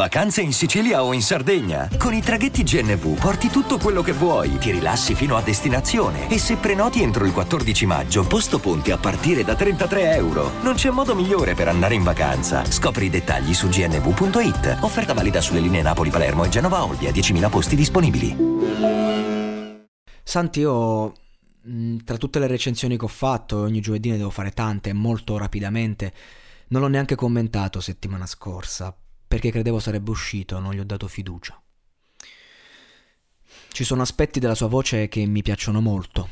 Vacanze in Sicilia o in Sardegna? Con i traghetti GNV porti tutto quello che vuoi, ti rilassi fino a destinazione e se prenoti entro il 14 maggio, posto ponti a partire da 33 euro. Non c'è modo migliore per andare in vacanza. Scopri i dettagli su gnv.it. Offerta valida sulle linee Napoli-Palermo e Genova-Olbia, 10.000 posti disponibili. Santi, io mm, tra tutte le recensioni che ho fatto, ogni giovedì ne devo fare tante, molto rapidamente, non l'ho neanche commentato settimana scorsa, perché credevo sarebbe uscito, non gli ho dato fiducia. Ci sono aspetti della sua voce che mi piacciono molto,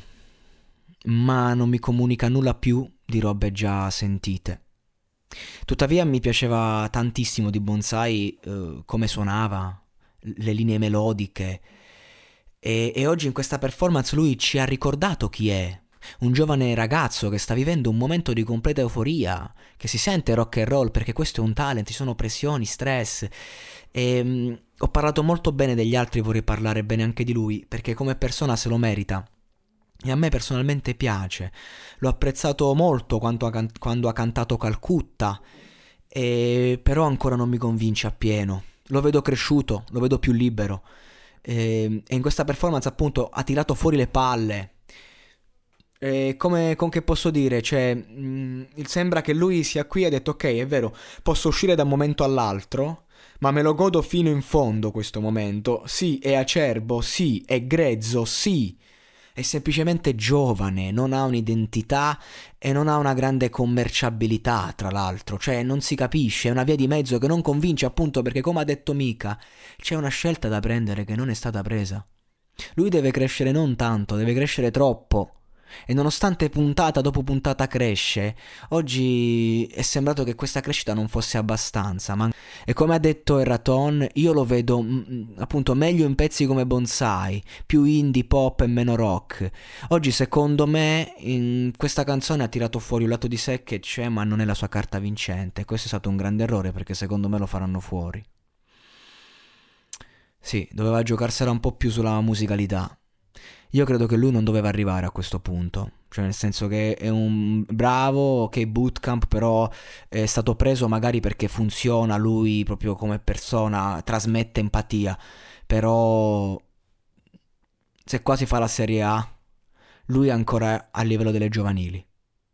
ma non mi comunica nulla più di robe già sentite. Tuttavia mi piaceva tantissimo di Bonsai eh, come suonava, le linee melodiche, e, e oggi in questa performance lui ci ha ricordato chi è, un giovane ragazzo che sta vivendo un momento di completa euforia, che si sente rock and roll perché questo è un talent, ci sono pressioni, stress. E, um, ho parlato molto bene degli altri, vorrei parlare bene anche di lui, perché come persona se lo merita. E a me personalmente piace. L'ho apprezzato molto quando ha, can- quando ha cantato Calcutta, e però ancora non mi convince appieno. Lo vedo cresciuto, lo vedo più libero. E, e in questa performance appunto ha tirato fuori le palle e come con che posso dire? Cioè, mh, mm, sembra che lui sia qui e ha detto: Ok, è vero, posso uscire da un momento all'altro, ma me lo godo fino in fondo questo momento. Sì, è acerbo, sì, è grezzo, sì. È semplicemente giovane, non ha un'identità e non ha una grande commerciabilità, tra l'altro. Cioè, non si capisce, è una via di mezzo che non convince, appunto, perché, come ha detto Mika, c'è una scelta da prendere che non è stata presa. Lui deve crescere non tanto, deve crescere troppo. E nonostante puntata dopo puntata cresce, oggi è sembrato che questa crescita non fosse abbastanza. Ma... E come ha detto Erraton, io lo vedo mm, mm, appunto meglio in pezzi come bonsai, più indie, pop e meno rock. Oggi secondo me questa canzone ha tirato fuori un lato di sé che c'è ma non è la sua carta vincente. Questo è stato un grande errore perché secondo me lo faranno fuori. Sì, doveva giocarsela un po' più sulla musicalità. Io credo che lui non doveva arrivare a questo punto. Cioè, nel senso che è un bravo, ok, bootcamp, però è stato preso magari perché funziona lui proprio come persona, trasmette empatia. Però se qua si fa la Serie A, lui è ancora a livello delle giovanili.